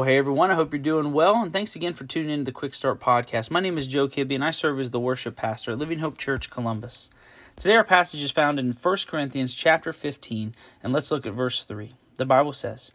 Well, hey everyone, I hope you're doing well, and thanks again for tuning in to the Quick Start Podcast. My name is Joe Kibbe, and I serve as the worship pastor at Living Hope Church Columbus. Today, our passage is found in 1 Corinthians chapter 15, and let's look at verse 3. The Bible says,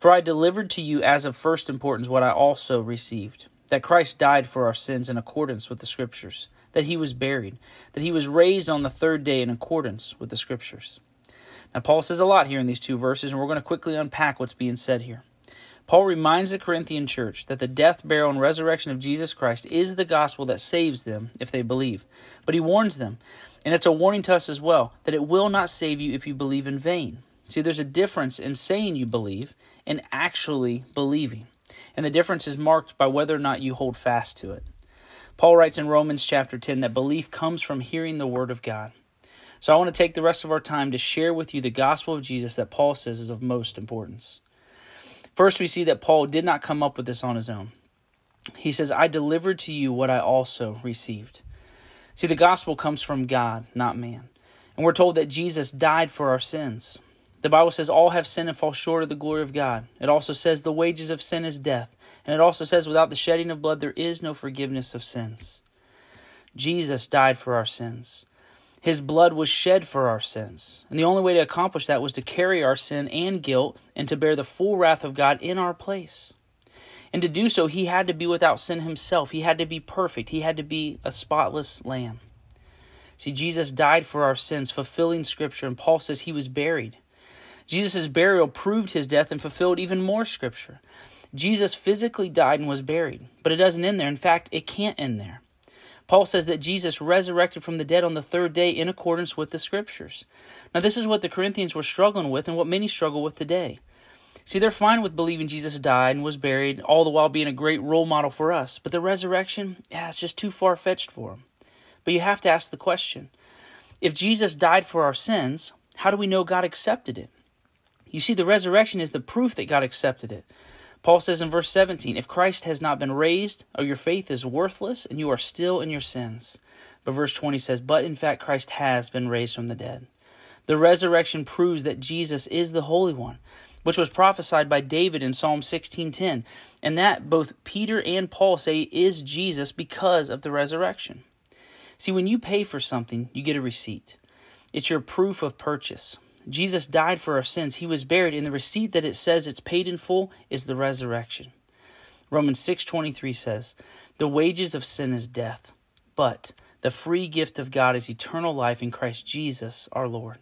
For I delivered to you as of first importance what I also received that Christ died for our sins in accordance with the Scriptures, that he was buried, that he was raised on the third day in accordance with the Scriptures. Now, Paul says a lot here in these two verses, and we're going to quickly unpack what's being said here. Paul reminds the Corinthian church that the death, burial, and resurrection of Jesus Christ is the gospel that saves them if they believe. But he warns them, and it's a warning to us as well, that it will not save you if you believe in vain. See, there's a difference in saying you believe and actually believing. And the difference is marked by whether or not you hold fast to it. Paul writes in Romans chapter 10 that belief comes from hearing the word of God. So I want to take the rest of our time to share with you the gospel of Jesus that Paul says is of most importance. First, we see that Paul did not come up with this on his own. He says, I delivered to you what I also received. See, the gospel comes from God, not man. And we're told that Jesus died for our sins. The Bible says all have sinned and fall short of the glory of God. It also says the wages of sin is death. And it also says without the shedding of blood there is no forgiveness of sins. Jesus died for our sins. His blood was shed for our sins. And the only way to accomplish that was to carry our sin and guilt and to bear the full wrath of God in our place. And to do so, he had to be without sin himself. He had to be perfect. He had to be a spotless lamb. See, Jesus died for our sins, fulfilling Scripture, and Paul says he was buried. Jesus' burial proved his death and fulfilled even more Scripture. Jesus physically died and was buried, but it doesn't end there. In fact, it can't end there. Paul says that Jesus resurrected from the dead on the third day in accordance with the scriptures. Now, this is what the Corinthians were struggling with and what many struggle with today. See, they're fine with believing Jesus died and was buried, all the while being a great role model for us. But the resurrection, yeah, it's just too far fetched for them. But you have to ask the question if Jesus died for our sins, how do we know God accepted it? You see, the resurrection is the proof that God accepted it. Paul says in verse 17, If Christ has not been raised, or your faith is worthless, and you are still in your sins. But verse 20 says, But in fact, Christ has been raised from the dead. The resurrection proves that Jesus is the Holy One, which was prophesied by David in Psalm 16:10, and that both Peter and Paul say is Jesus because of the resurrection. See, when you pay for something, you get a receipt. It's your proof of purchase. Jesus died for our sins. He was buried, and the receipt that it says it's paid in full is the resurrection. Romans 6:23 says, "The wages of sin is death, but the free gift of God is eternal life in Christ Jesus our Lord."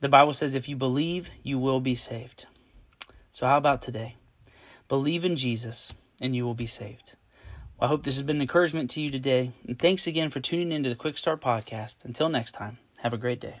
The Bible says if you believe, you will be saved. So how about today? Believe in Jesus and you will be saved. Well, I hope this has been an encouragement to you today, and thanks again for tuning into the Quick Start podcast. Until next time, have a great day.